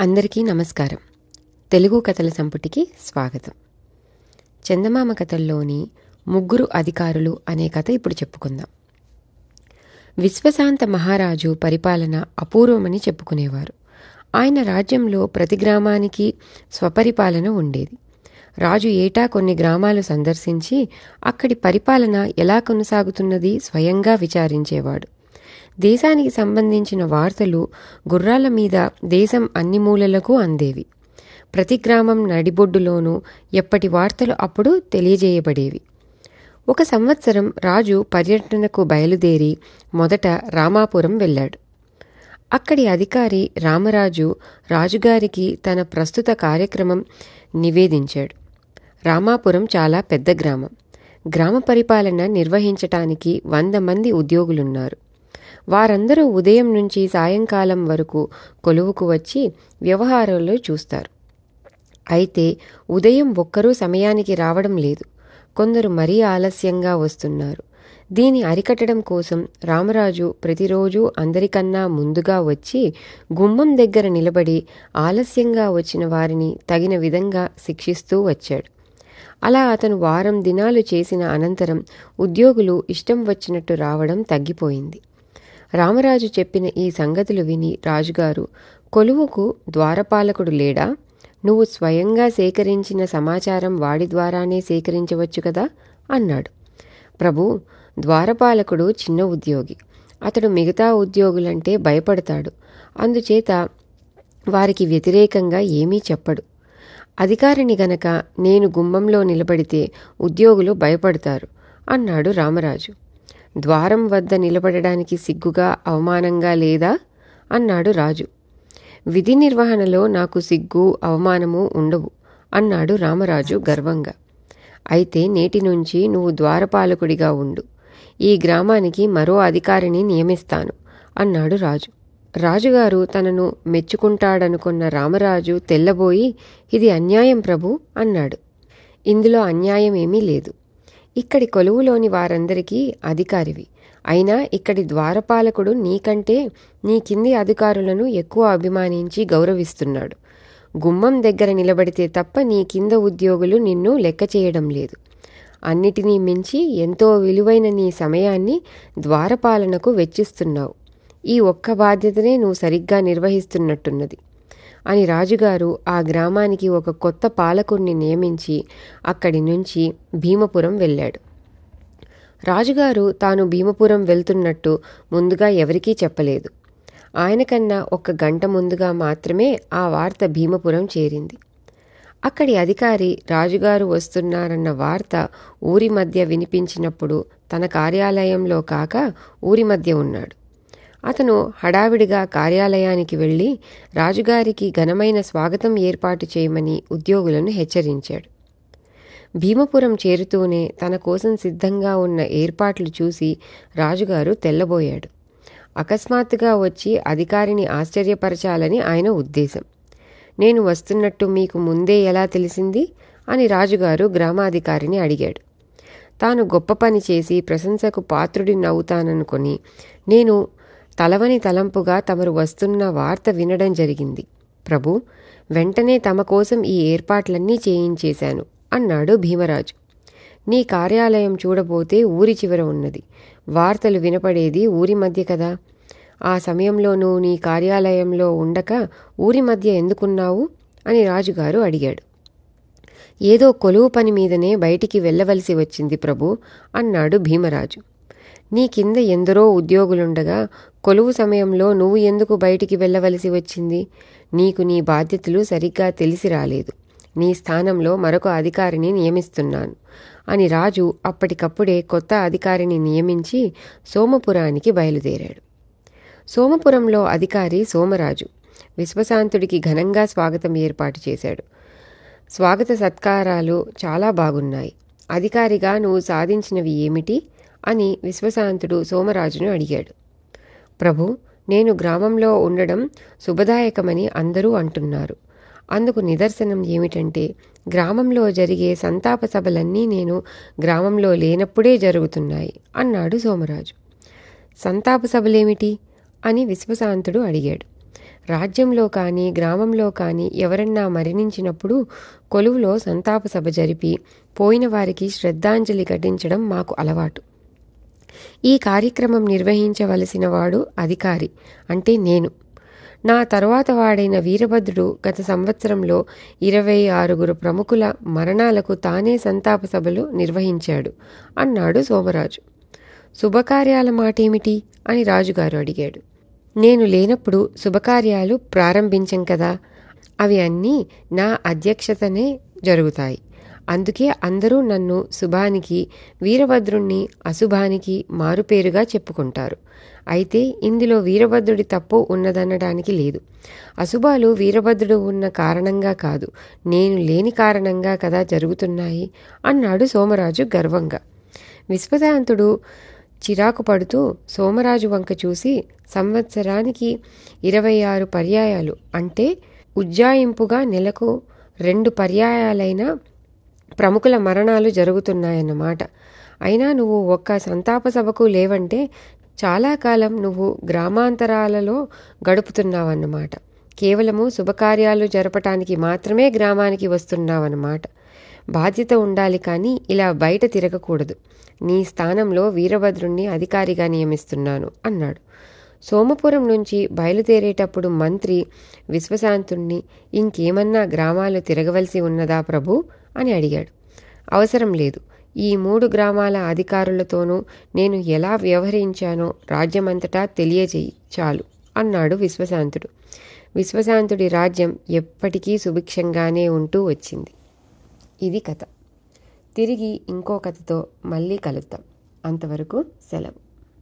అందరికీ నమస్కారం. తెలుగు కథల సంపుటికి స్వాగతం. చందమామ కథల్లోని ముగ్గురు అధికారులు అనే కథ ఇప్పుడు చెప్పుకుందాం. విశ్వశాంత మహారాజు పరిపాలన అపూర్వమని చెప్పుకునేవారు. ఆయన రాజ్యంలో ప్రతి గ్రామానికి స్వపరిపాలన ఉండేది. రాజు ఏటా కొన్ని గ్రామాలు సందర్శించి అక్కడి పరిపాలన ఎలా కొనసాగుతున్నది స్వయంగా విచారించేవాడు. దేశానికి సంబంధించిన వార్తలు గుర్రాల మీద దేశం అన్ని మూలలకు అందేవి. ప్రతి గ్రామం నడిబొడ్డులోనూ ఎప్పటి వార్తలు అప్పుడు తెలియజేయబడేవి. ఒక సంవత్సరం రాజు పర్యటనకు బయలుదేరి మొదట రామాపురం వెళ్ళాడు. అక్కడి అధికారి రామరాజు రాజుగారికి తన ప్రస్తుత కార్యక్రమం నివేదించాడు. రామాపురం చాలా పెద్ద గ్రామం. గ్రామ పరిపాలన నిర్వహించటానికి వంద మంది ఉద్యోగులున్నారు. వారందరూ ఉదయం నుంచి సాయంకాలం వరకు కొలువుకు వచ్చి వ్యవహారంలో చూస్తారు. అయితే ఉదయం ఒక్కరూ సమయానికి రావడం లేదు. కొందరు మరీ ఆలస్యంగా వస్తున్నారు. దీని అరికట్టడం కోసం రామరాజు ప్రతిరోజు అందరికన్నా ముందుగా వచ్చి గుమ్మం దగ్గర నిలబడి ఆలస్యంగా వచ్చిన వారిని తగిన విధంగా శిక్షిస్తూ వచ్చాడు. అలా అతను వారం దినాలు చేసిన అనంతరం ఉద్యోగులు ఇష్టం వచ్చినట్టు రావడం తగ్గిపోయింది. రామరాజు చెప్పిన ఈ సంగతులు విని రాజుగారు కొలువుకు ద్వారపాలకుడు లేడా? నువ్వు స్వయంగా సేకరించిన సమాచారం వాడి ద్వారానే సేకరించవచ్చు కదా? అన్నాడు. ప్రభు ద్వారపాలకుడు చిన్న ఉద్యోగి. అతడు మిగతా ఉద్యోగులంటే భయపడతాడు. అందుచేత వారికి వ్యతిరేకంగా ఏమీ చెప్పడు. అధికారిని గనక నేను గుమ్మంలో నిలబడితే ఉద్యోగులు భయపడతారు అన్నాడు రామరాజు. ద్వారం వద్ద నిలబడడానికి సిగ్గుగా అవమానంగా లేదా? అన్నాడు రాజు. విధి నిర్వహణలో నాకు సిగ్గు అవమానము ఉండవు అన్నాడు రామరాజు గర్వంగా. అయితే నేటి నుంచి నువ్వు ద్వారపాలకుడిగా ఉండు. ఈ గ్రామానికి మరో అధికారిని నియమిస్తాను అన్నాడు రాజు. రాజుగారు తనను మెచ్చుకుంటాడనుకున్న రామరాజు తెల్లబోయి ఇది అన్యాయం ప్రభు అన్నాడు. ఇందులో అన్యాయం ఏమీ లేదు. ఇక్కడి కొలువులోని వారందరికీ అధికారివి. అయినా ఇక్కడి ద్వారపాలకుడు నీకంటే నీ కింది అధికారులను ఎక్కువ అభిమానించి గౌరవిస్తున్నాడు. గుమ్మం దగ్గర నిలబడితే తప్ప నీ కింద ఉద్యోగులు నిన్ను లెక్క చేయడం లేదు. అన్నిటినీ మించి ఎంతో విలువైన నీ సమయాన్ని ద్వారపాలనకు వెచ్చిస్తున్నావు. ఈ ఒక్క బాధ్యతనే నువ్వు సరిగ్గా నిర్వహిస్తున్నట్టున్నది. అని రాజుగారు ఆ గ్రామానికి ఒక కొత్త పాలకుణ్ణి నియమించి అక్కడి నుంచి భీమపురం వెళ్ళాడు. రాజుగారు తాను భీమపురం వెళ్తున్నట్టు ముందుగా ఎవరికీ చెప్పలేదు. ఆయనకన్నా ఒక గంట ముందుగా మాత్రమే ఆ వార్త భీమపురం చేరింది. అక్కడి అధికారి రాజుగారు వస్తున్నారన్న వార్త ఊరి మధ్య వినిపించినప్పుడు తన కార్యాలయంలో కాక ఊరి మధ్య ఉన్నాడు. అతను హడావిడిగా కార్యాలయానికి వెళ్ళి రాజుగారికి ఘనమైన స్వాగతం ఏర్పాటు చేయమని ఉద్యోగులను హెచ్చరించాడు. భీమపురం చేరుతూనే తన కోసం సిద్ధంగా ఉన్న ఏర్పాట్లు చూసి రాజుగారు తెల్లబోయాడు. అకస్మాత్తుగా వచ్చి అధికారిని ఆశ్చర్యపరచాలని ఆయన ఉద్దేశం. నేను వస్తున్నట్టు మీకు ముందే ఎలా తెలిసింది? అని రాజుగారు గ్రామాధికారిని అడిగాడు. తాను గొప్ప పని చేసి ప్రశంసకు పాత్రుడి నవ్వుతాననుకొని నేను తలవని తలంపుగా తమరు వస్తున్న వార్త వినడం జరిగింది. ప్రభు వెంటనే తమ కోసం ఈ ఏర్పాట్లన్నీ చేయించేశాను అన్నాడు భీమరాజు. నీ కార్యాలయం చూడబోతే ఊరి చివర ఉన్నది. వార్తలు వినపడేది ఊరి మధ్య కదా. ఆ సమయంలోనూ నీ కార్యాలయంలో ఉండక ఊరి మధ్య ఎందుకున్నావు? అని రాజుగారు అడిగాడు. ఏదో కొలువు పని మీదనే బయటికి వెళ్ళవలసి వచ్చింది ప్రభు అన్నాడు భీమరాజు. నీ కింద ఎందరో ఉద్యోగులుండగా కొలువు సమయంలో నువ్వు ఎందుకు బయటికి వెళ్ళవలసి వచ్చింది? నీకు నీ బాధ్యతలు సరిగ్గా తెలిసి రాలేదు. నీ స్థానంలో మరొక అధికారిని నియమిస్తున్నాను. అని రాజు అప్పటికప్పుడే కొత్త అధికారిని నియమించి సోమపురానికి బయలుదేరాడు. సోమపురంలో అధికారి సోమరాజు విశ్వశాంతుడికి ఘనంగా స్వాగతం ఏర్పాటు చేశాడు. స్వాగత సత్కారాలు చాలా బాగున్నాయి. అధికారిగా నువ్వు సాధించినవి ఏమిటి? అని విశ్వశాంతుడు సోమరాజును అడిగాడు. ప్రభు నేను గ్రామంలో ఉండడం శుభదాయకమని అందరూ అంటున్నారు. అందుకు నిదర్శనం ఏమిటంటే గ్రామంలో జరిగే సంతాప సభలన్నీ నేను గ్రామంలో లేనప్పుడే జరుగుతున్నాయి అన్నాడు సోమరాజు. సంతాప సభలేమిటి? అని విశ్వశాంతుడు అడిగాడు. రాజ్యంలో కానీ గ్రామంలో కానీ ఎవరన్నా మరణించినప్పుడు కొలువులో సంతాప సభ జరిపి పోయిన వారికి శ్రద్ధాంజలి ఘటించడం మాకు అలవాటు. ఈ కార్యక్రమం నిర్వహించవలసిన వాడు అధికారి అంటే నేను. నా తరువాత వాడైన వీరభద్రుడు గత సంవత్సరంలో ఇరవై ఆరుగురు ప్రముఖుల మరణాలకు తానే సంతాప సభలు నిర్వహించాడు అన్నాడు సోమరాజు. శుభకార్యాల మాటేమిటి? అని రాజుగారు అడిగాడు. నేను లేనప్పుడు శుభకార్యాలు ప్రారంభించం కదా? అవి అన్నీ నా అధ్యక్షతనే జరుగుతాయి. అందుకే అందరూ నన్ను శుభానికి వీరభద్రుణ్ణి అశుభానికి మారుపేరుగా చెప్పుకుంటారు. అయితే ఇందులో వీరభద్రుడి తప్పు ఉన్నదనడానికి లేదు. అశుభాలు వీరభద్రుడు ఉన్న కారణంగా కాదు. నేను లేని కారణంగా కదా జరుగుతున్నాయి అన్నాడు సోమరాజు గర్వంగా. విశ్వదాంతుడు చిరాకు పడుతూ సోమరాజు వంక చూసి సంవత్సరానికి ఇరవై ఆరు పర్యాయాలు అంటే ఉజ్జాయింపుగా నెలకు రెండు పర్యాయాలైన ప్రముఖుల మరణాలు జరుగుతున్నాయన్నమాట. అయినా నువ్వు ఒక్క సంతాప సభకు లేవంటే చాలా కాలం నువ్వు గ్రామాంతరాలలో గడుపుతున్నావన్నమాట. కేవలము శుభకార్యాలు జరపటానికి మాత్రమే గ్రామానికి వస్తున్నావన్నమాట. బాధ్యత ఉండాలి కానీ ఇలా బయట తిరగకూడదు. నీ స్థానంలో వీరభద్రుణ్ణి అధికారిగా నియమిస్తున్నాను అన్నాడు. సోమపురం నుంచి బయలుదేరేటప్పుడు మంత్రి విశ్వశాంతుణ్ణి ఇంకేమన్నా గ్రామాలు తిరగవలసి ఉన్నదా ప్రభు? అని అడిగాడు. అవసరం లేదు. ఈ మూడు గ్రామాల అధికారులతోనూ నేను ఎలా వ్యవహరించానో రాజ్యమంతటా తెలియజేయి చాలు అన్నాడు విశ్వశాంతుడు. విశ్వశాంతుడి రాజ్యం ఎప్పటికీ సుభిక్షంగానే ఉంటూ వచ్చింది. ఇది కథ. తిరిగి ఇంకో కథతో మళ్ళీ కలుద్దాం. అంతవరకు సెలవు.